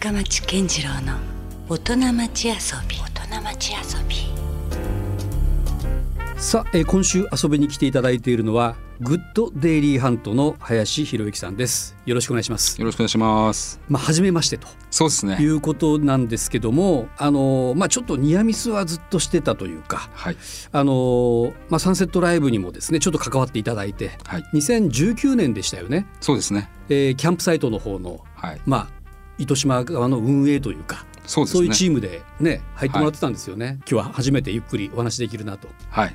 深町健次郎の大人町遊び大人町遊びさあ、えー今週遊びに来ていただいているのはグッドデイリーハントの林博之さんですよろしくお願いしますよろしくお願いします。まあ初めましてとそうですね。いうことなんですけどもあのーまあちょっとニアミスはずっとしてたというかはい。あのーまあサンセットライブにもですねちょっと関わっていただいてはい。2019年でしたよね、そうですね。えーキャンプサイトの方のはい。まあ糸島側の運営というかそうね。いうチームでね入ってもらってたんですよね、今日は初めてゆっくりお話できるなとはい。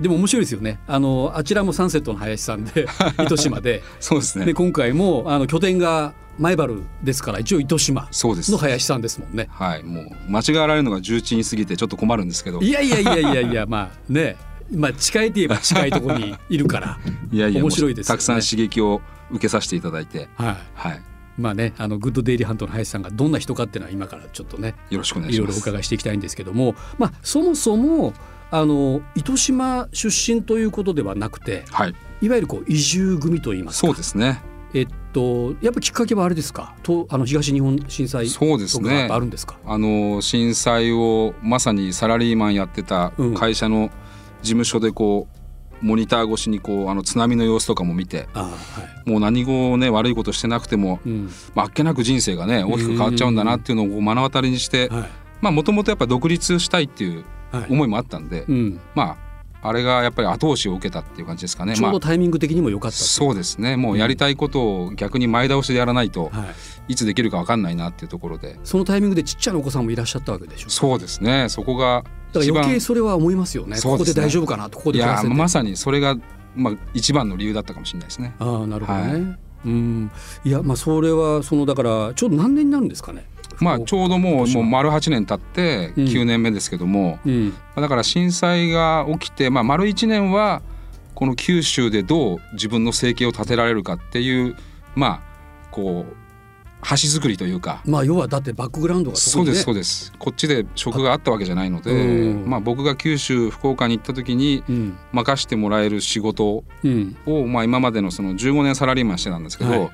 でも面白いですよねあのあちらもサンセットの林さんで 糸島でそうですね。で今回もあの拠点が前原ですから一応糸島そうですの。林さんですもんねはい。もう間違われるのが重鎮すぎてちょっと困るんですけど。いやいやいやいやいや まあねまあ近いといえば近いところにいるから いやいや面白いですよねたくさん刺激を受けさせていただいて。はいはい。まあねあのグッドデイリーハントの林さんがどんな人かっていうのは今からちょっとねよろしくお願いいろいろおします。伺いしていきたいんですけどもまあそもそもあの糸島出身ということではなくてはい。いわゆるこう移住組といいますかそうですね。えっとやっぱきっかけはあれですか？とあの東日本震災そうですねぱあるんですか？あの震災をまさにサラリーマンやってたうん会社の事務所でこうモニター越しにこうあの津波の様子とかも見てはい。もう何語ね悪いことしてなくてもうん。まああっけなく人生がね大きく変わっちゃうんだなっていうのを目の当たりにしてはい。まあもともとやっぱ独立したいっていうはい。思いもあったんで、うん。まああれがやっぱり後押しを受けたっていう感じですかね。ちょうまあどタイミング的にも良かったそうですね。もうやりたいことを逆に前倒しでやらないとはい、いつできるか分かんないなっていうところで。そのタイミングでちっちゃなお子さんもいらっしゃったわけでしょ。そうですね。そこがだから余計それは思いますよね。ここで大丈夫かなとここいでやまさにそれが、まあ、一番の理由だったかもしれないですね。ああなるほどね、はいうん。いやまあそれはそのだからちょうど何年になるんですかねまあちょうどもうもう丸8年経ってうん。9年目ですけども、うん。まあだから震災が起きて、まあ、丸1年はこの九州でどう自分の生計を立てられるかっていうまあこう橋作りというか。まあ要はだってバックグラウンドがそうですそうでです。こっちで職があったわけじゃないので、うん。まあ、僕が九州福岡に行った時にうん。任してもらえる仕事うん。を、まあ、今までのその15年サラリーマンしてたんですけど、はい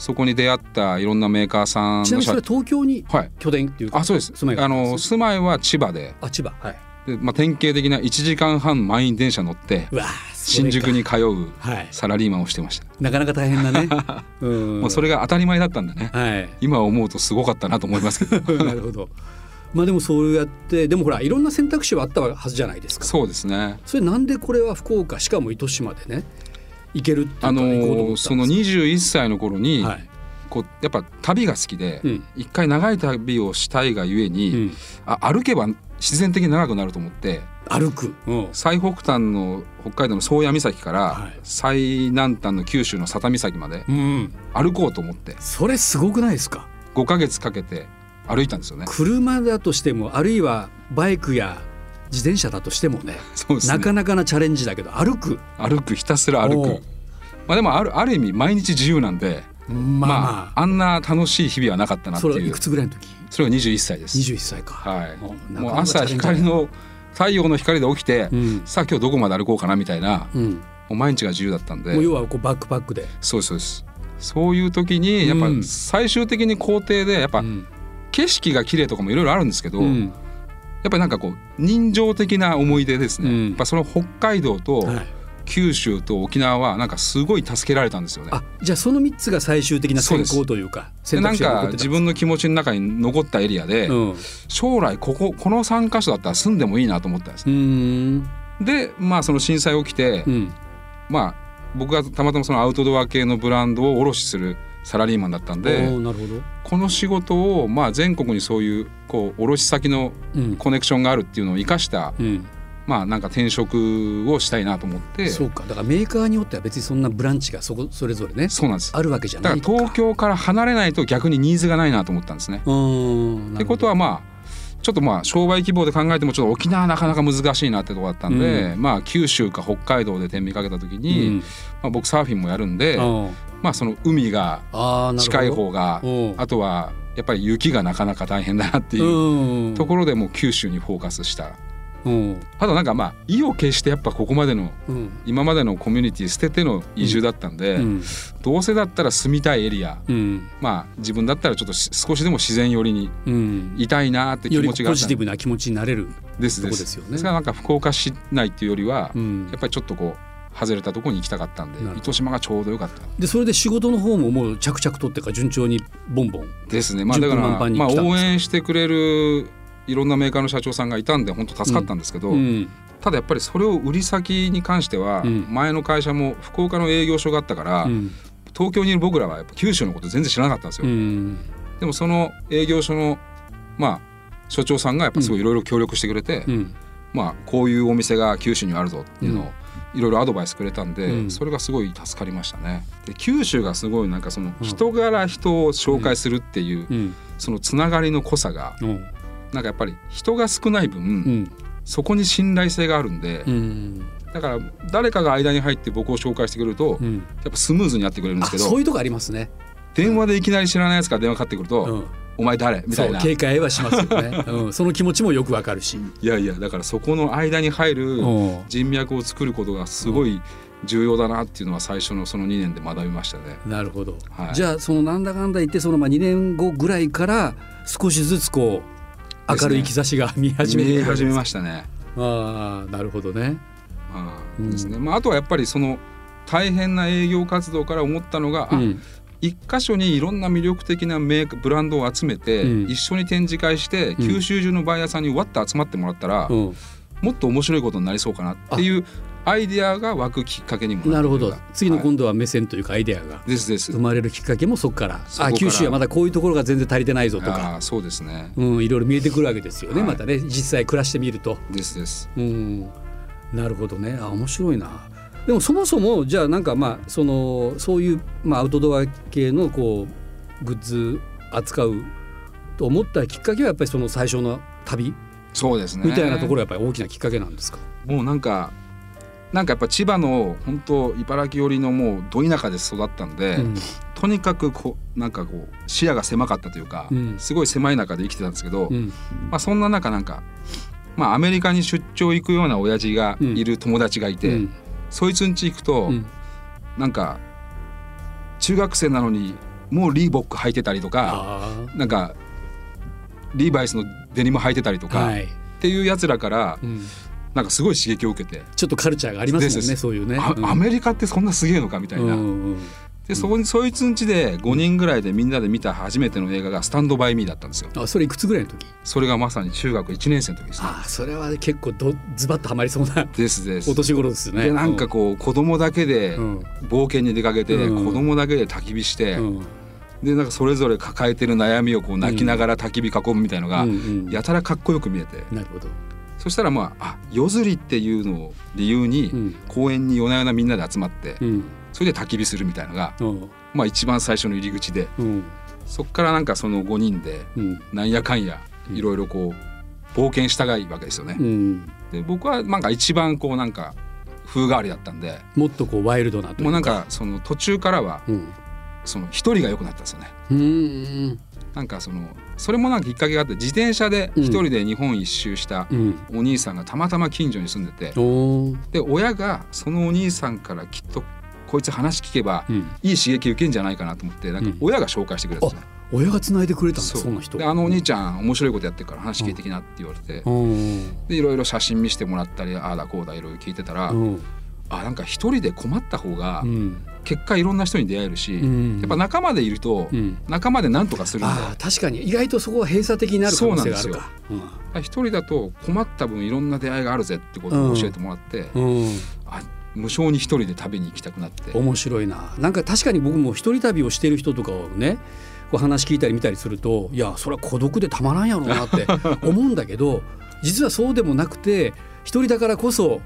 そこに出会ったいろんなメーカーさんちなみにそれは東京にはい。拠点っていうかあそうです。住まいがあの住まいは千葉で。あ千葉。はい。で、まあ、典型的な1時間半満員電車乗って新宿に通うはい。サラリーマンをしてました、なかなか大変だね。うん。もうそれが当たり前だったんでね。はい。今思うとすごかったなと思いますけど。なるほど。まあでもそうやってでもほらいろんな選択肢はあったはずじゃないですか。そうですね。それなんでこれは福岡しかも糸島でね行けるってあのーその21歳の頃に、はい。こうやっぱ旅が好きで、うん。一回長い旅をしたいがゆえに、うん。あ歩けば自然的に長くなると思って歩く。うん。最北端の北海道の宗谷岬から、はい。最南端の九州の佐多岬までうん。歩こうと思って。それすごくないですか？5ヶ月かけて歩いたんですよね。車だとしてもあるいはバイクや自転車だとしてもねねなかなかなチャレンジだけど歩く歩くひたすら歩く。まあでもあるある意味毎日自由なんで、まあまあ、まあ、あんな楽しい日々はなかったなってそれはいいう。くつぐらいの時？それが21歳です。21歳かはい。もう朝光の太陽の光で起きて、うんさあ今日どこまで歩こうかなみたいな、もうんう毎日が自由だったんで。もう要はこうバックパックでそうですそうです。そういう時にやっぱうん最終的に工程でやっぱうん景色が綺麗とかもいろいろあるんですけど、うんやっぱりなんかこう人情的な思い出ですね。うん。やっぱその北海道とはい。九州と沖縄はなんかすごい助けられたんですよね。あじゃあその3つが最終的な選考というかでなん選択肢が残か自分の気持ちの中に残ったエリアで、うん。将来こここの3カ所だったら住んでもいいなと思ったんですう。ん。でまあその震災起きて、うん。まあ僕がたまたまそのアウトドア系のブランドを卸するサラリーマンだったんおでこの仕事をまあ全国にそういうこう卸先のうん。コネクションがあるっていうのを生かしたうん。まあなんか転職をしたいなと思って。そうか。だからメーカーによっては別にそんなブランチがそこそれぞれねそうなんです。あるわけじゃないとか東京から離れないと逆にニーズがないなと思ったんですね。ってことはまあちょっとまあ商売規模で考えてもちょっと沖縄はなかなか難しいなってとこだったんで、うまあ九州か北海道で天秤かけた時うに、ん。まあ、僕サーフィンもやるんで、あまあその海が近い方がうん。あとはやっぱり雪がなかなか大変だなっていううん。ところでもう九州にフォーカスした。うん。ただなんかまあ意を決してやっぱここまでのうん。今までのコミュニティ捨てての移住だったんで、うん。どうせだったら住みたいエリアうん。まあ自分だったらちょっとし少しでも自然寄りにうん。いたいなって気持ちがあったポジティブな気持ちになれる。ですです。ですよね。ですからなんか福岡市内っていうよりは、うん。やっぱりちょっとこう外れたところに行きたかったんで糸島がちょうどよかった。でそれで仕事の方ももう着々とってか順調にボンボン。ですね。まあだからまあ応援してくれるいろんなメーカーの社長さんがいたんで本当助かったんですけど、うん。ただやっぱりそれを売り先に関しては、うん。前の会社も福岡の営業所があったから、うん。東京にいる僕らはやっぱ九州のこと全然知らなかったんですよ、うん。でもその営業所のまあ所長さんがやっぱすごいいろいろ協力してくれて、うん。まあこういうお店が九州にはあるぞっていうのをいろいろアドバイスくれたんで、うん。それがすごい助かりましたね。で九州がすごいなんかそのうん。人柄人を紹介するっていう、うん。そのつながりの濃さがうん。なんかやっぱり人が少ない分、うん。そこに信頼性があるんで、うん。だから誰かが間に入って僕を紹介してくれると、やうん。っぱスムーズにやってくれるんであすけどそういうとこありますね。電話でいきなり知らないやつから電話かかってくると「うんお前誰?」みたいな。警戒はしますよね。うんその気持ちもよくわかるし。いやいやだからそこの間に入るうん人脈を作ることがすごい重要だなっていうのは最初のその2年で学びましたね。なるほど、はいじゃあそのなんだかんだ言ってそのまあ2年後ぐらいから少しずつこう明るい兆しが見始めて見え始めしましたね。たああなるほどねあうんですねまあ、あとはやっぱりその大変な営業活動から思ったのが、あうん一箇所にいろんな魅力的なメーカーブランドを集めて、うん。一緒に展示会して、うん。九州中のバイヤーさんにわっと集まってもらったら、うん。もっと面白いことになりそうかなっていうアイデアが湧くきっかけにもなるほど。次のはい今度は目線というかアイデアが。ですです生まれるきっかけもそこから。あ九州はまだこういうところが全然足りてないぞとあか、ーそうですね。うん、いろいろ見えてくるわけですよね、はい。またね。実際暮らしてみると。ですです。うん、なるほどね。あ面白いなでもそもそもじゃあなんかまあそのそういう、まあ、アウトドア系のこうグッズ扱うと思ったきっかけはやっぱりその最初の旅そうですね。みたいなところがやっぱり大きなきっかけなんですか、もうなんかなんかやっぱ千葉の本当茨城寄りのもうど田舎で育ったんで、うん。とにかくこうなんかこう視野が狭かったというか、うん。すごい狭い中で生きてたんですけど、うん。まあ、そんな中なんか、まあ、アメリカに出張行くような親父がいる友達がいて、うんそいつん家行くと、うん。なんか中学生なのにもうリーボック履いてたりとかあなんかリーバイスのデニム履いてたりとか、あはい、っていうやつらからうん、なんかすごい刺激を受けて、ちょっとカルチャーがありますもんねそういうね。あうん。アメリカってそんなすげえのかみたいな。うんうんでそこにそいつん家で5人ぐらいでみんなで見た初めての映画が「スタンド・バイ・ミー」だったんですよ。あそれいくつぐらいの時？それがまさに中学1年生の時ですね。あそれは結構どズバッとはまりそうなですです。お。年頃ですね。でなんかこう子供だけでうん。冒険に出かけて、うん。子供だけで焚き火して、うん。でなんかそれぞれ抱えてる悩みをこう泣きながら焚き火囲むみたいのが、やたらかっこよく見えて。なるほど。そしたらまああ夜釣りっていうのを理由に、うん。公園に夜な夜なみんなで集まって、うんそれで焚き火するみたいのが、うん。まあ、一番最初の入り口でうん。そっからなんかその5人でうん。なんやかんやうん。いろいろこう冒険したがいわけですよね。うん。で僕はなんか一番こうなんか風変わりだったんでもっとこうワイルドなもうなんかその途中からはうん。その一人が良くなったんですよね。うん。なんかそのそれもなんかきっかけがあって自転車で一人で日本一周したうん。お兄さんがたまたま近所に住んでてで親がそのお兄さんからきっとこいつ話聞けばうん。いい刺激受けんじゃないかなと思ってなんか親が紹介してくれたんですね。親が繋いでくれたんだそう。な人。であのお兄ちゃん面白いことやってるから話聞いてきなって言われて。うん。でいろいろ写真見せてもらったりああだこうだいろいろ聞いてたらうん。あなんか一人で困った方がうん。結果いろんな人に出会えるし、うん。やっぱ仲間でいるとうん。仲間で何とかするんで、ああ確かに意外とそこは閉鎖的になる可能性があるか。一人だと困った分いろんな出会いがあるぜってことを教えてもらって、うん。うん。あ無償に一人で食べに行きたくなって。面白いな。なんか確かに僕も一人旅をしている人とかをねこう話聞いたり見たりするといやそれは孤独でたまらんやろうなって 思うんだけど実はそうでもなくて一人だからこそ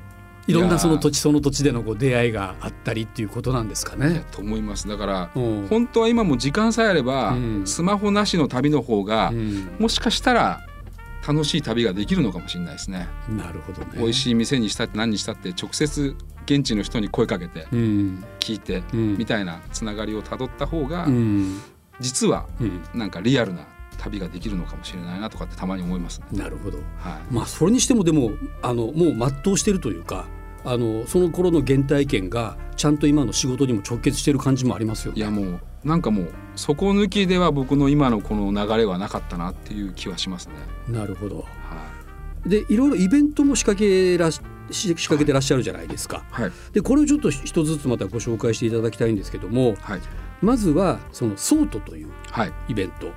いろんなその土地その土地でのこう出会いがあったりっていうことなんですかね。と思います。だからうん。本当は今も時間さえあれば、うん。スマホなしの旅の方が、うん。もしかしたら楽しい旅ができるのかもしれないですね。なるほどね。美味しい店にしたって何にしたって直接現地の人に声かけてうん。聞いて、うん。みたいなつながりをたどった方が、うん。実はうん。なんかリアルな旅ができるのかもしれないなとかってたまに思いますね。なるほど。はい。まあそれにしてもでもあのもう全うしてるというかあのその頃の原体験がちゃんと今の仕事にも直結してる感じもありますよね。いやもうなんかもうそこ抜きでは僕の今のこの流れはなかったなっていう気はしますね。なるほど。はでいろいろイベントも仕掛けらし仕掛けてらっしゃるじゃないですか。いはい。でこれをちょっと一つずつまたご紹介していただきたいんですけどもはい。まずはそのソートというはい。イベント。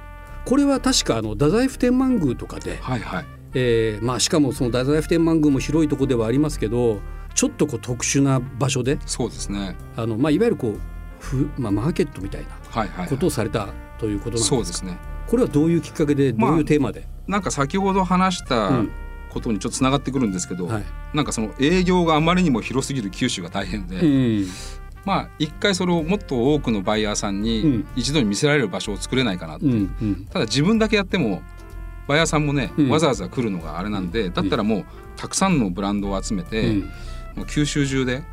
これは確かあの太宰府天満宮とかで、はいはい。えーまあ、しかもその太宰府天満宮も広いところではありますけどちょっとこう特殊な場所でそうですね。あの、まあ、いわゆるこうふ、まあ、マーケットみたいなはいはい、はいことをされたということなんですか？そうですね。これはどういうきっかけでどまあういうテーマで、なんか先ほど話したうんことにちょっとつながってくるんですけど、はい。なんかその営業があまりにも広すぎる九州が大変で、うん。まあ一回それをもっと多くのバイヤーさんうにん。一度に見せられる場所を作れないかなって、うんうん。ただ自分だけやってもバイヤーさんもね、うん。わざわざ来るのがあれなんでだったらもうたくさんのブランドを集めて、うん。もう九州中で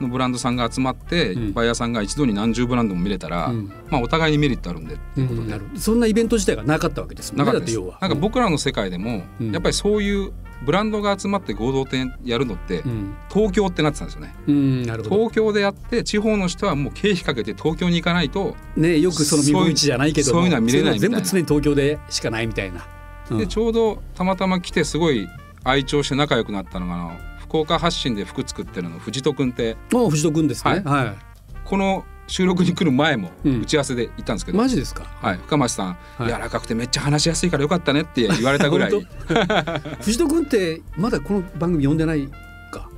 のブランドさんが集まって、うん。バイヤーさんが一度に何十ブランドも見れたら、うん。まあお互いにメリットあるんでっていうことで、なる。ほど。そんなイベント自体がなかったわけですもんね。なかったです。だって要はなんか僕らの世界でも、うん。やっぱりそういうブランドが集まって合同店やるのって、うん、東京ってなってたんですよね。東京でやって地方の人はもう経費かけて東京に行かないと、ねよくその見本市じゃないけどもそういうのは見れない全部常に東京でしかないみたいな、うん。でちょうどたまたま来てすごい愛調して仲良くなったのがあの福岡発信で服作ってるの藤戸君って。あ藤戸君ですね。はこの収録に来る前もうん。打ち合わせで行ったんですけい、ど、マジですか？はい、深町さん、はい。柔らかくてめっちゃ話しやすいからよかったねって言われたぐらい。本 藤戸君ってまだこの番組呼んでないか？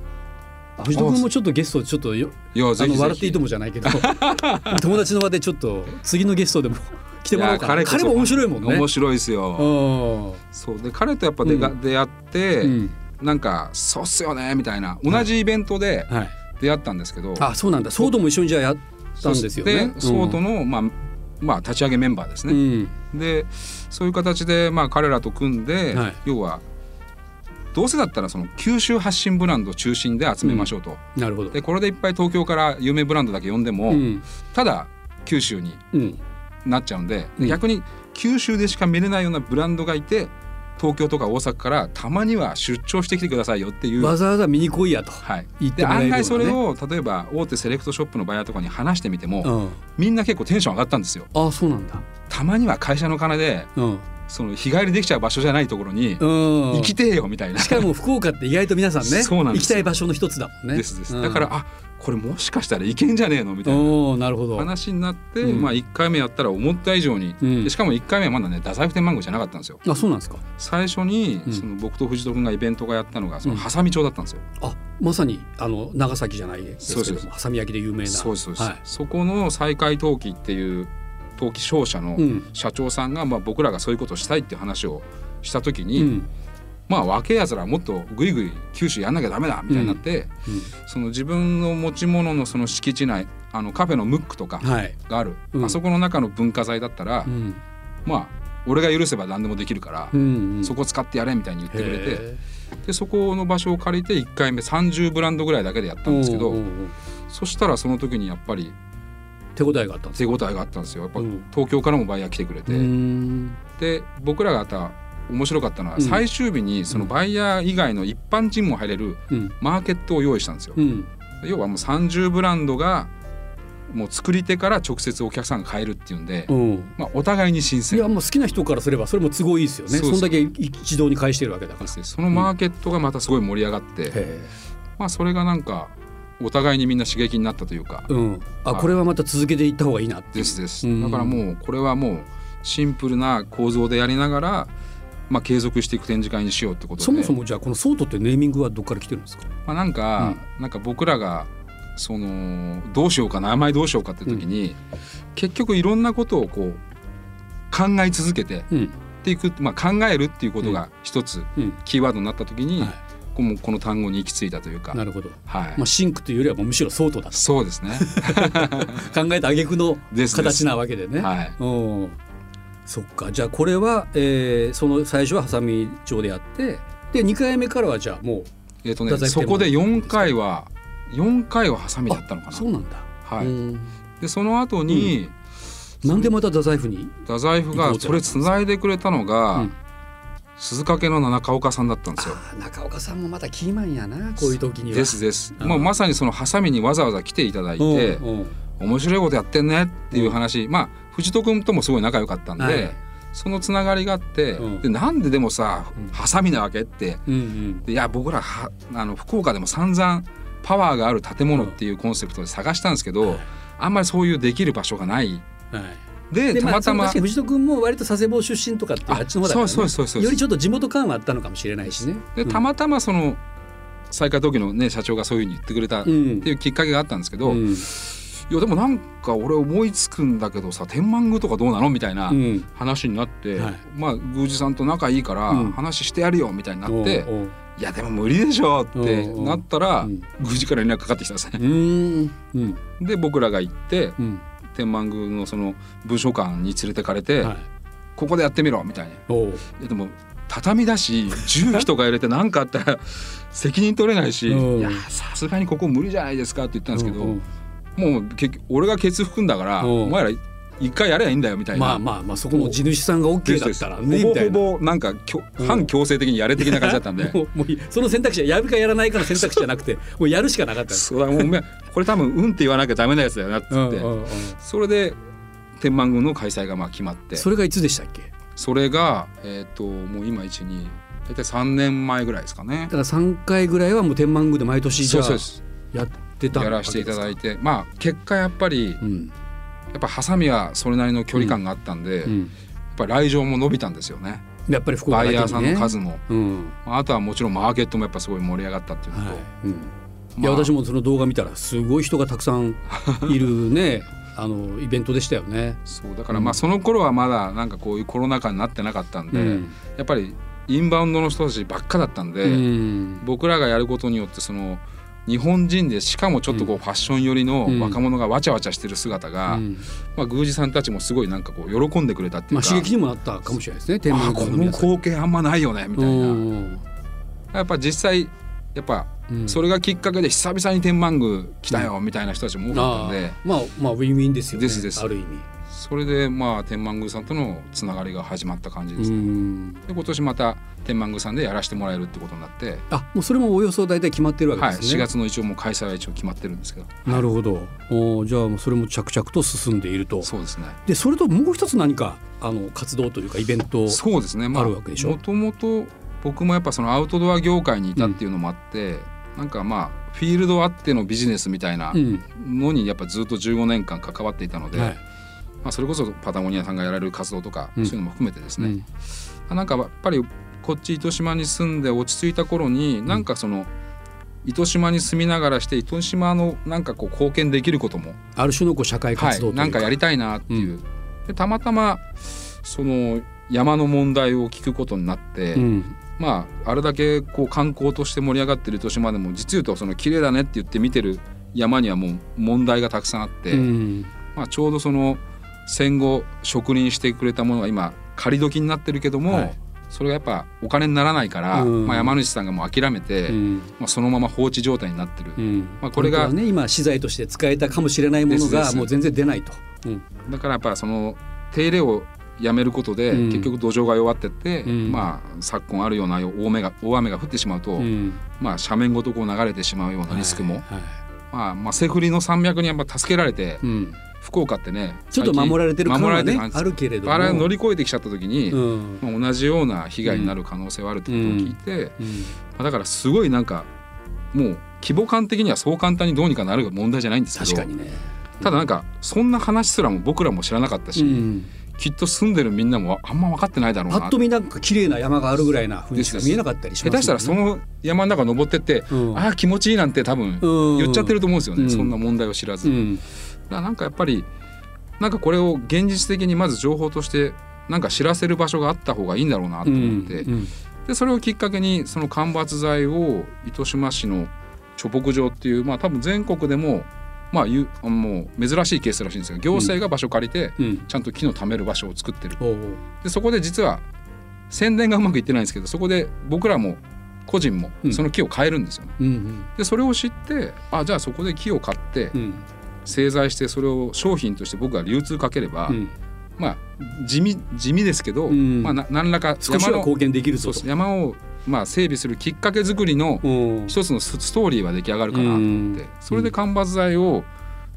あ藤戸君もちょっとゲストでちょっとよいやあぜひ。笑っていいともじゃないけど。友達の場でちょっと次のゲストでも 来てもらおうか彼彼も面白いもんね。面白いですよ。うん。そう。で彼とやっぱ出が、出会って、うんなんか「そうっすよね」みたいな同じイベントではい、出会ったんですけど、あそうなんだ。ソードも一緒にじゃあやったんですよね。でソートの、まあまあ立ち上げメンバーですうね、ん。でそういう形でまあ彼らと組んで、はい。要はどうせだったらその九州発信ブランド中心で集めましょうと、なるほど。でこれでいっぱい東京から有名ブランドだけ呼んでも、うん。ただ九州にうん。なっちゃうんで、うん。逆に九州でしか見れないようなブランドがいて東京とか大阪からたまには出張してきてくださいよっていう。わざわざ見に来いやと、はい、言ってでもらえるね。案外それを例えば大手セレクトショップのバイヤーとかに話してみても、うん、みんな結構テンション上がったんですよ。あそうなんだ。たまには会社の金でうん、その日帰りできちゃう場所じゃないところにうん、行きてえよみたいな。しかも福岡って意外と皆さんね そうなんです行きたい場所の一つだもんね。ですです、うん。だからあこれもしかしたらいけんじゃねえのみたいな話になって、うん。まあ1回目やったら思った以上に、うん。でしかも1回目はまだね太宰府天満宮じゃなかったんですよ。あそうなんですか。最初に、うん。その僕と藤戸君がイベントがやったのがそのうん波佐見町だったんですよ、あまさにあの長崎じゃないですけそうですどもハサミ焼きで有名な。そうですそうです、はい。そこの再開登記っていう登記商社のうん。社長さんが、まあ、僕らがそういうことをしたいっていう話をした時うに、んまあ若えやつらはもっとグイグイ九州やんなきゃダメだみたいになって、その自分の持ち物のその敷地内あのカフェのムックとかうんはい、がある、うん。あそこの中の文化財だったら、うん。まあ俺が許せば何でもできるから、うんうん、そこ使ってやれみたいに言ってくれてへでそこの場所を借りて1回目30ブランドぐらいだけでやったーんですけどそしたらその時にやっぱり手応えがあったんです手応えがあったんですよ。やっぱうん。東京からもバイヤー来てくれて、うーん。で僕らがやった面白かったのはうん。最終日にそのバイヤー以外の一般人も入れるうん。マーケットを用意したんですよ。うん。要はもう30ブランドがもう作り手から直接お客さんが買えるっていうんで、うん。まあ、お互いに新い鮮やもう好きな人からすればそれも都合いいですよね。そんだけ一堂に会してるわけだから。そのマーケットがまたすごい盛り上がって、へまあ、それがなんかお互いにみんな刺激になったというか。ーうん。あはい。これはまた続けていった方がいいなっていう。ですです。うん。だからもうこれはもうシンプルな構造でやりながら、まあ、継続していく展示会にしようってことで。そもそもじゃあこのソートってネーミングはどっから来てるんですか？まあ、なんか、なんか僕らがそのどうしようか名前どうしようかって時に、結局いろんなことをこう考え続けてっうん。ていく、まあ、考えるっていうことが一つうん。キーワードになった時に、はこのこの単語に行き着いたというか。い、なるほど。はい。まあシンクというよりはむしろソートだと。そうですね。考えた挙句の 形なわけでね。はい、うんそっか。じゃあこれは、えーその最初はハサミ町でやってで2回目からはじゃあもうえっ、とねそこで4回は4回はハサミだったのかな。そうなんだ。はい。うん。でその後に、なんでまた太宰府に太宰府がそれつないでくれたのが、うん。鈴掛の中岡さんだったんですよ。あー中岡さんもまたキーマンやなこういう時には。ですです。うんもうまさにそのハサミにわざわざ来ていただいて、うんうん面白いことやってんねっていう話、まあ藤戸君ともすごい仲良かったんで、はい。そのつながりがあって、うん。でなんででもさうん。ハサミなわけって。うんうん。でいや僕らはあの福岡でも散々パワーがある建物っていうコンセプトで探したんですけど、はい。あんまりそういうできる場所がない。はい。でたまたまその確かに藤戸君も割と佐世保出身とかってああっちの方だから、ね、そうそうそう。そうよりちょっと地元感はあったのかもしれないしね。でたまたまその再開時のね社長がそういうふうに言ってくれたっうんていうきっかけがあったんですけど、うんいやでもなんか俺思いつくんだけどさ天満宮とかどうなのみたいなうん。話になって、はい。まあ宮司さんと仲いいからうん。話してやるよみたいになって、おうおう。いやでも無理でしょってうんう。んなったら、うん。宮司から連絡かかってきたんですね。で僕らが行ってうん。天満宮のその文書館に連れてかれて、はい。ここでやってみろみたいな。いやでも畳だし重機とか入れて何かあったら責任取れないし、うん。いやさすがにここ無理じゃないですかって言ったんですけど、うんうんもう結局俺がケツ吹くんだから、うん。お前ら一回やればいいんだよみたいな。まあまあまあそこの地主さんが OK だったらねみほぼ。ほぼなんかきょうん。反強制的にやれ的な感じだったんで。もうもうその選択肢はやるかやらないかの選択肢じゃなくて もうやるしかなかったんです。そうだもうこれ多分うんって言わなきゃダメなやつだよなっつって、うんうんうん。それで天満宮の開催がまあ決まって。それがいつでしたっけ？それがえっ、ともう今一に大体3年前ぐらいですかね。だから3回ぐらいはもう天満宮で毎年じゃあそうそうです。やってたやらせていただいて、てまあ結果やっぱりうん。やっぱハサミはそれなりの距離感があったんで、やっうん、ぱり来場も伸びたんですよね。やっぱり福岡ね。イヤーさんの数も、うん。まああとはもちろんマーケットもやっぱすごい盛り上がったっていうのと、はい。まあ。や私もその動画見たらすごい人がたくさん いるねあのイベントでしたよね。そうだからまあその頃はまだなんかこういうコロナ禍になってなかったんで、うん。やっぱりインバウンドの人たちばっかだったんで、うん。僕らがやることによってその日本人でしかもちょっとこうファッション寄りのうん。若者がわちゃわちゃしてる姿が、うん。まあ、宮司さんたちもすごいなんかこう喜んでくれたっていうか、まあ刺激にもなったかもしれないですね天満あこの。光景あんまないよねみたいな、うん。やっぱ実際やっぱうんそれがきっかけで久々に天満宮来たよみたいな人たちも多かったんで、まあまあウィンウィンですよねですですある意味。それでまあ天満宮さんとのつながりが始まった感じでうすね。んで今年また天満宮さんでやらせてもらえるってことになって、あもうそれもおよそ大体決まってるわけはい、ですね。4月の一応もう開催は一応決まってるんですけど、なるほど。おじゃあもうそれも着々と進んでいると。そうですね。でそれともう一つ何かあの活動というかイベントそうですね。まああるわけでしょ？もともと僕もやっぱそのアウトドア業界にいたっていうのもあって、なんかまあフィールドあってのビジネスみたいなうん。のにやっぱずっと15年間関わっていたので、はい。まあそれこそパタゴニアさんがやられる活動とか、うん。そういうのも含めてですね、うん。なんかやっぱりこっち糸島に住んで落ち着いた頃になんかその糸島に住みながらして糸島のなんかこう貢献できることも、ある種のこう社会はい、活動といなんかやりたいなっていう、でたまたまその山の問題を聞くことになって、うんまああれだけこう観光として盛り上がってる糸島でも実言うとその綺麗だねって言って見てる山にはもう問題がたくさんあって、うん。まあ、ちょうどその戦後植林してくれたものが今仮時になってるけども、はい。それがやっぱお金にならないから、うん。まあ、山主さんがもう諦めて、うん。まあ、そのまま放置状態になってる、うん。まあこれがね今資材として使えたかもしれないものがもう全然出ないと。うん。だからやっぱその手入れをやめることで、うん。結局土壌が弱ってって、うん。まあ、昨今あるような大雨が大雨が降ってしまうと、うん。まあ、斜面ごとこう流れてしまうようなリスクも、まあ、まあセフリの山脈にやっぱ助けられて、うん。福岡ってねちょっと守られてる感はね守られてるんですあるけれども。あれ乗り越えてきちゃった時に、うん。まあ、同じような被害になる可能性はあるってことを聞いて、うん。まあ、だからすごいなんかもう規模感的にはそう簡単にどうにかなる問題じゃないんですけど確かにね。ただなんかそんな話すらも僕らも知らなかったし、うんきっと住んでるみんなもあんま分かってないだろうな。パッと見なんか綺麗な山があるぐらいな風にしか見えなかったりします下手したらその山の中登ってって、うん。ああ気持ちいいなんて多分うん。言っちゃってると思うんですよね、うん。そんな問題を知らず、うん。だからなんかやっぱりなんかこれを現実的にまず情報としてなんか知らせる場所があった方がいいんだろうなと思って、うん。でそれをきっかけにその間伐材を糸島市の貯木場っていうまあ多分全国でもまあゆもう珍しいケースらしいんですけど行政が場所借りてうん。ちゃんと木の貯める場所を作ってる。おうでそこで実は宣伝がうまくいってないんですけどそこで僕らも個人もうん。その木を買えるんですよね。うんでそれを知ってあじゃあそこで木を買ってうん。製材してそれを商品として僕が流通かければ、うん。まあ地味地味ですけど、うん。まあな何らか少しは貢献できる山をまあ整備するきっかけ作りのうん。一つのスストーリーは出来上がるかなと思って、うん。それで間伐材を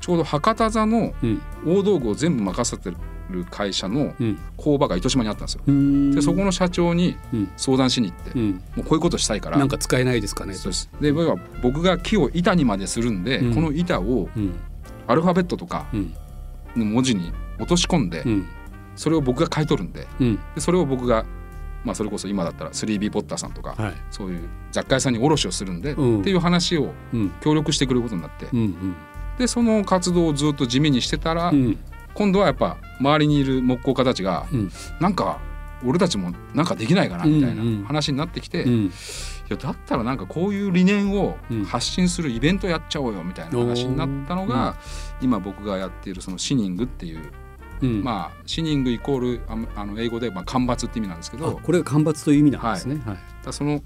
ちょうど博多座のうん。大道具を全部任せてる会社のうん。工場が糸島にあったんですよ。うん。でそこの社長にうん。相談しに行って、うん。もうこういうことしたいから。なんか使えないですかねそうです。で僕が木を板にまでするんで、うん。この板をうん。アルファベットとかうん。の文字に落とし込んで、うん。それを僕が買い取るんでうん。でそれを僕が、まあ、それこそ今だったら 3B ポッターさんとか、はい。そういう雑貨屋さんに卸をするんで、うん。っていう話をうん。協力してくれることになって、うんでその活動をずっと地味にしてたら、うん。今度はやっぱ周りにいる木工家たちが、うん。なんか俺たちもなんかできないかなみたいうん。うんな話になってきて、いうん。やだったらなんかこういう理念をうん。発信するイベントやっちゃおうよみたいな話になったのが、今僕がやっているそのシニングっていう、うん。まあシニングイコールああの英語でまあ間伐って意味なんですけあどこれが間伐という意味なんですねはい。だその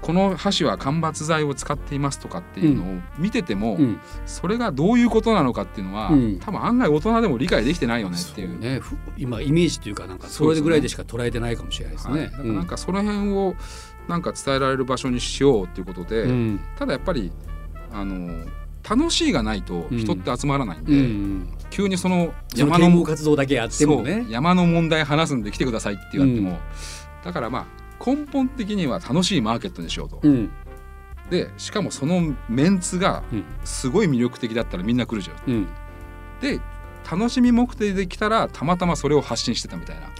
この箸は間伐材を使っていますとかっていうのを見てても、うん。それがどういうことなのかっていうのは、うん。多分案外大人でも理解できてないよねってそいう。う。ね。ふ今イメージというかなんかそれぐらいでしか捉えてないかもしれないですはい、ね。だからなんかその辺をなんか伝えられる場所にしようっていうことで、うん。ただやっぱりあの楽しいがないと人って集まらないんで、うん急にその山山のの活動だけやってもね。山の問題話すんで来てくださいって言われても、だからまあ根本的には楽しいマーケットにしようと。うん。でしかもそのメンツがうん。すごい魅力的だったらみんな来るじゃん。うん。で楽しみ目的で来たらたまたまそれを発信してたみたいな。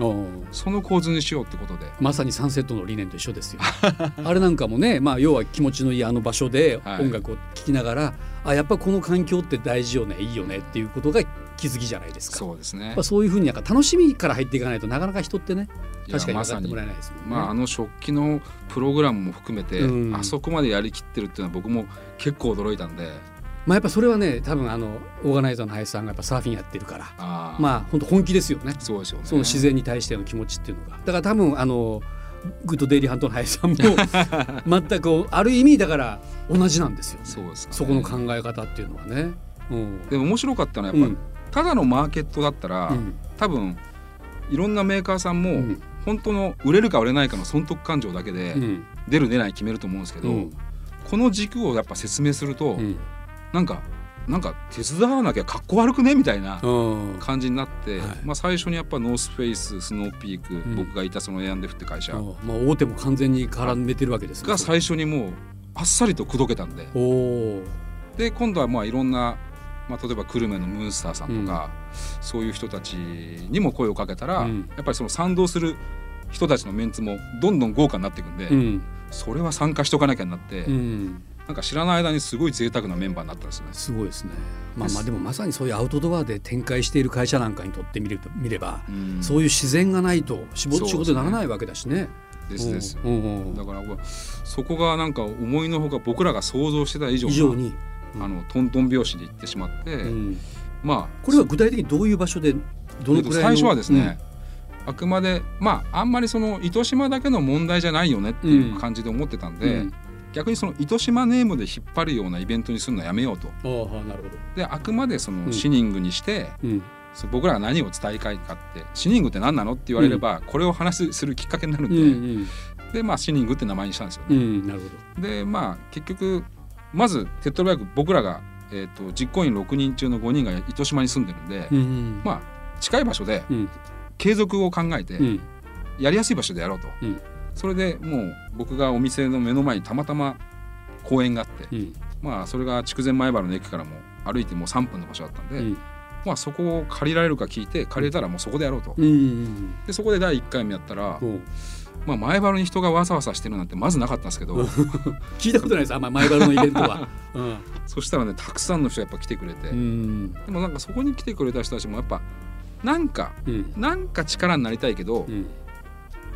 その構図にしようってことで。まさにサンセットの理念と一緒ですよ。あれなんかもね、まあ、要は気持ちのいいあの場所ではい。音楽を聴きながら、あやっぱこの環境って大事よねいいよねっていうことが気づきじゃないですか。そうですね。やっぱそういうふうになんか楽しみから入っていかないとなかなか人ってね確かにまさに分かってもらえないですもんね。まあ、あの食器のプログラムも含めて、うん。あそこまでやりきってるっていうのは僕も結構驚いたんで。まあ、やっぱそれはね多分あのオーガナイザーの林さんがやっぱサーフィンやってるからまあ本当本気ですよね。そうですよね。その自然に対しての気持ちっていうのが。だから多分あのグッドデイリーハントの林さんも 全くある意味だから同じなんですよ、そうですかね。そこの考え方っていうのはね。うん。でも面白かったのはやっぱり、うん。ただのマーケットだったら、うん。多分いろんなメーカーさんも、うん。本当の売れるか売れないかの損得感情だけでうん。出る出ない決めると思うんですけど、うん。この軸をやっぱ説明すると、うん。なんかなんか手伝わなきゃかっこ悪くね？みたいなうん。感じになって、はい。まあ、最初にやっぱノースフェイススノーピーク、ん。僕がいたそのエアンデフって会社まあ、大手も完全に絡めてるわけですね。が最初にもうあっさりと口説けたんで。で今度はまあいろんな、まあ、例えば久留米のムーンスターさんとか、そういう人たちにも声をかけたら、うん。やっぱりその賛同する人たちのメンツもどんどん豪華になっていくんで、うん。それは参加しとかなきゃになって、うんなんか知らない間にすごい贅沢なメンバーになったんですね。すごいですね。まあまあでもまさにそういうアウトドアで展開している会社なんかにとってみると見れば、うん。そういう自然がないと仕事仕事にならないわけだしね。ですです。うんうんうんだからそこがなんか思いのほか僕らが想像してた以上な以上に、あのトントン拍子で行ってしまって、うん。まあこれは具体的にどういう場所でどのくらいの？最初はですね、あくまでまああんまりその糸島だけの問題じゃないよねっていう感じで思ってたんうん。で、逆にその糸島ネームで引っ張るようなイベントにするのはやめようと。うん、ああなるほど。であくまでそうん。のシニングにして、うん。そう僕らが何を伝えたいかってシニングって何なのって言われれば、これを話するきっかけになるんうで、ん。でまあシニングって名前にしたんですよね。うんうんなるほでまあ結局まず手っ取り早く僕らが、えー、と実行委員6人中の5人が糸島に住んでるんで、ど。うん。まあ近い場所でうん。継続を考えてうん。やりやすい場所でやろうと、うんそれでもう僕がお店の目の前にたまたま公園があって、うん。まあそれが筑前前原の駅からも歩いてもう3分の場所だったんで、うん。まあそこを借りられるか聞いて借りれたらもうそこでやろうと、うんうんでそこで第1回目やったら、うん。まあ、前原に人がわさわさしてるなんてまずなかったんですけど、聞いたことないです。あんま前原のイベントは。うん。そしたらねたくさんの人がやっぱ来てくれて、うん。でもなんかそこに来てくれた人たちもやっぱなんかうん。なんか力になりたいけどう、ん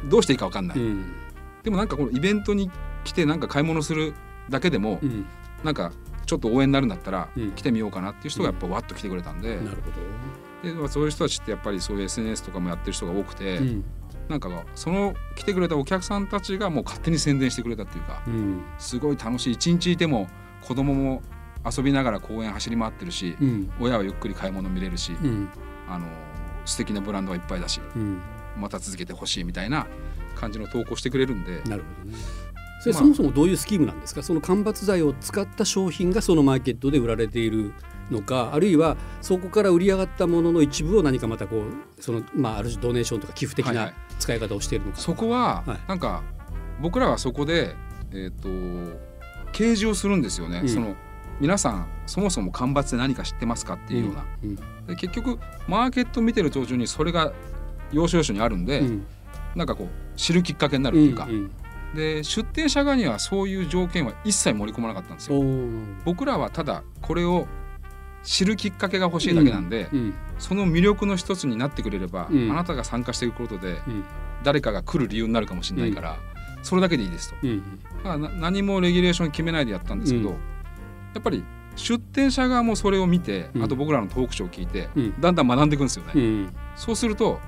どうしていいか分かんない、うん。でもなんかこのイベントに来てなんか買い物するだけでも、うん。なんかちょっと応援になるんだったらうん。来てみようかなっていう人がやっぱわっと来てくれたんで,、なるほでまあそういう人たちってやっぱりそういう SNS とかもやってる人が多くて、ど。うん。なんかその来てくれたお客さんたちがもう勝手に宣伝してくれたっていうかうん。すごい楽しい一日いても子供も遊びながら公園走り回ってるし、うん。親はゆっくり買い物見れるし、うん。あの素敵なブランドはいっぱいだし。うんまた続けてほしいみたいな感じの投稿してくれるんで。なるほどね。それまあ。そもそもどういうスキームなんですか、その間伐材を使った商品がそのマーケットで売られているのかあるいはそこから売り上がったものの一部を何かまたこうその、まあ、ある種ドネーションとか寄付的なはいはい。使い方をしているのか、そこは、はい。なんか僕らはそこで、えー、と掲示をするんですよね、うん。その皆さんそもそも干ばつで何か知ってますかっていうような、うん。で結局マーケット見てる途中にそれが要所要所にあるんで、うん。なんかこう知るきっかけになるっていうか、んで出店者側にはそういう条件は一切盛り込まなかったんですよ。僕らはただこれを知るきっかけが欲しいだけなんで、うんその魅力の一つになってくれれば、うん。あなたが参加していくことでうん。誰かが来る理由になるかもしれないから、それだけでいいですと。うんだからな何もレギュレーション決めないでやったんですけど、うん。やっぱり出店者側もそれを見て、うん。あと僕らのトークショーを聞いて、うん。だんだん学んでいくんですよね。うん。そうすると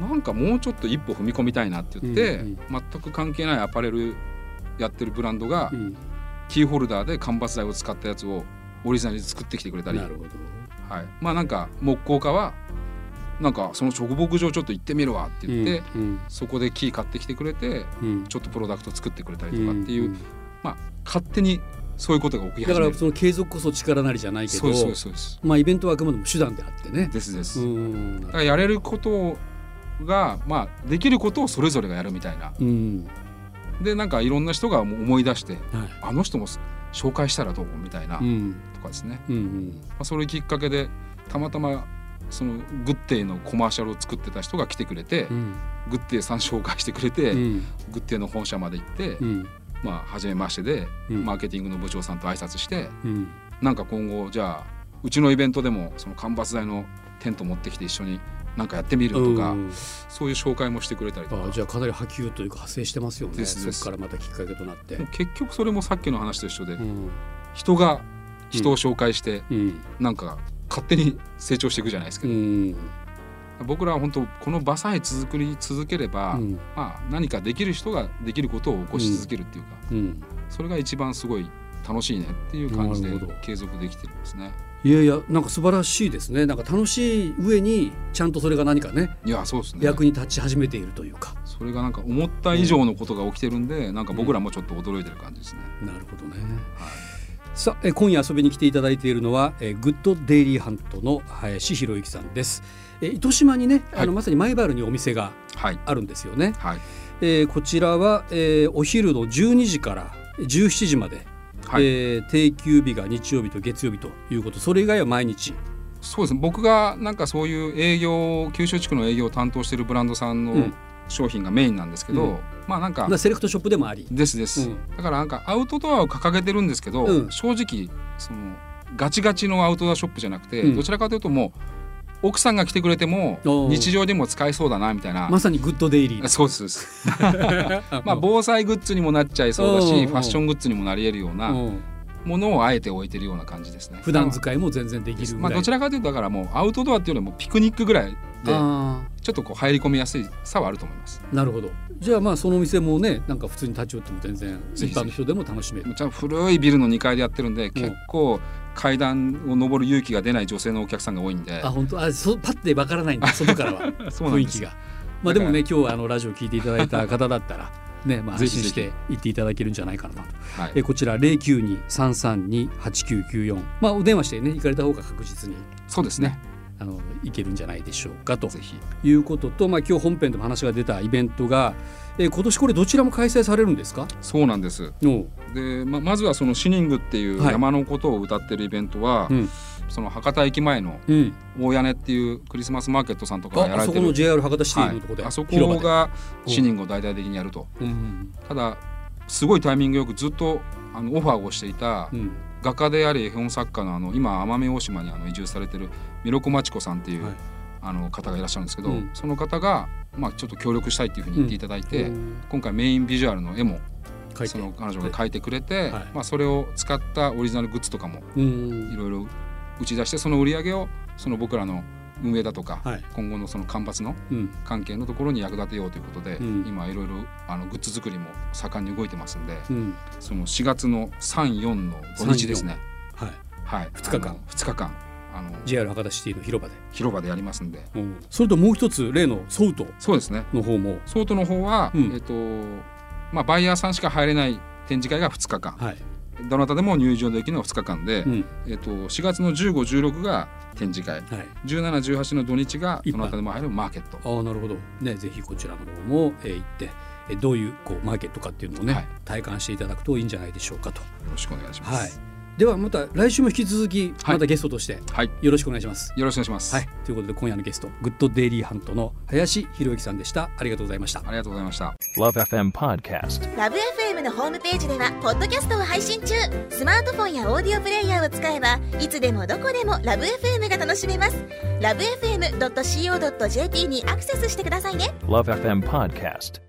なんかもうちょっと一歩踏み込みたいなって言って、うん全く関係ないアパレルやってるブランドが、うん。キーホルダーで間伐材を使ったやつをオリジナルで作ってきてくれたり、なるほど。はい、まあなんか木工家はなんかその直牧場ちょっと行ってみるわって言って、うんそこで木買ってきてくれてうん。ちょっとプロダクト作ってくれたりとかっていう、んまあ勝手にそういうことが起き始める。だからその継続こそ力なりじゃないけどまあイベントはあくまでも手段であってね。ですです、うんだからやれることがまあできることをそれぞれがやるみたいな。うん。でなんかいろんな人が思い出してはい。あの人も紹介したらどうみたいな、うん。とかですね、うんうん。まあ、それきっかけでたまたまそのグッテイのコマーシャルを作ってた人が来てくれて、うん。グッテイさん紹介してくれて、うん。グッテイの本社まで行って、うん。まあ初めましてで、うん。マーケティングの部長さんと挨拶してうん。なんか今後じゃあうちのイベントでもその間伐材のテント持ってきて一緒になんかやってみるとか、うん。そういう紹介もしてくれたりとか。あじゃあかなり波及というか派生してますよね。そこからまたきっかけとなって。結局それもさっきの話と一緒で、うん。人が人を紹介して、うん。なんか勝手に成長していくじゃないですけうど、ん。僕らは本当この場さえ続り続ければ、うん。まあ、何かできる人ができることを起こし続けるっていうか、うん。それが一番すごい楽しいねっていう感じで継続できてるんですね。いやいやなんか素晴らしいですね。なんか楽しい上にちゃんとそれが何かねいやそうですね。役に立ち始めているというか。それがなんか思った以上のことが起きてるんで、なんか僕らもちょっと驚いてる感じですね。なるほどね。はい。さあえ今夜遊びに来ていただいているのはえグッドデイリーハントの林博之さんです。え糸島にね、あはい。のまさに前原にお店がはい。あるんですよね、はい。えーこちらは、えーお昼の12時から17時まで、はい、えー定休日が日曜日と月曜日ということ。それ以外は毎日。そうですね。僕がなんかそういう営業九州地区の営業を担当しているブランドさんのうん。商品がメインなんですけど、うん。まあなんかまあセレクトショップでもあり。ですです、うん。だからなんかアウトドアを掲げてるんですけど、うん正直そのガチガチのアウトドアショップじゃなくて、うんどちらかというともう奥さんが来てくれても日常でも使えそうだなみたいな、まさにグッドデイリー。あそうです。まあ防災グッズにもなっちゃいそうだし、うんファッショングッズにもなり得るようなうん。ものをあえて置いてるような感じですね。普段使いも全然できるまあどちらかというとだからもうアウトドアっていうよりもピクニックぐらいであちょっとこう入り込みやすい差はあると思います。ーなるほど。じゃあまあそのお店もねなんか普通に立ち寄っても全然一般の人でも楽しめる。古いビルの2階でやってるんで結構階段を上る勇気が出ない女性のお客さんが多いんで。あ本当？あそパッてわからないんだ 外からは。雰囲気が。まあでもね今日はあのラジオ聞いていただいた方だったらねまあ 安心して行っていただけるんじゃないかなと。はい。えこちら零九二三三二八九九四。まあお電話してね行かれた方が確実に。そうですねあの行けるんじゃないでしょうかと。ぜひ。いうこととまあ今日本編でも話が出たイベントが、え今年これどちらも開催されるんですか？そうなんです。のでままずはそのシニングっていうはい。山のことを歌ってるイベントは、うん。その博多駅前のうん。大屋根っていうクリスマスマーケットさんとかがやああそこのられてる。JR 博多シティはいのとこで、あそ広場でこがシニングを大々的にやると。うん。ただすごいタイミングよくずっとあのオファーをしていたうん画家であり絵本作家のあの今奄美大島にあの移住されてるミロコマチコさんっていう、はい。あの方がいらっしゃるんですけど、うん。その方が、まあ、ちょっと協力したいっていうふうに言っていただいて、うん。今回メインビジュアルの絵もその彼女が描いてくれて、はい。まあ、それを使ったオリジナルグッズとかもうん。いろいろ打ち出してその売り上げをその僕らの運営だとか、はい。今後のその間伐のうん。関係のところに役立てようということで、うん。今いろいろあのグッズ作りも盛んに動いてますんで、うん。その4月の34の土日ですね。はい。はい、二日間。あの二日間。あの JR 博多シティの広場で、広場でやりますんで。う。んそれともう一つ例のソウトそうですね。の方も。ソートの方は、うん。えっ、とまあバイヤーさんしか入れない展示会が2日間。はい、どなたでも入場できるのが2日間で、うん。えっと4月の1516が展示会。はい、1718の土日がどなたでも入るマーケット。ああなるほど。ねぜひこちらの方も、えー行って、えーどういうこうマーケットかっていうのをね、はい。体感していただくといいんじゃないでしょうかと。よろしくお願いします。はい、ではまた来週も引き続きはいまたゲストとしてはい、よろしくお願いします。よろしくお願いします。はい、ということで今夜のゲストグッドデイリーハントの林博之さんでしたありがとうございました。ありがとうございました。Love FM Podcast. ラブ f m のホームページではポッドキャストを配信中スマートフォンやオーディオプレイヤーを使えばいつでもどこでもラブ f m が楽しめますラブ FM.co.jp にアクセスしてくださいね Love FM Podcast.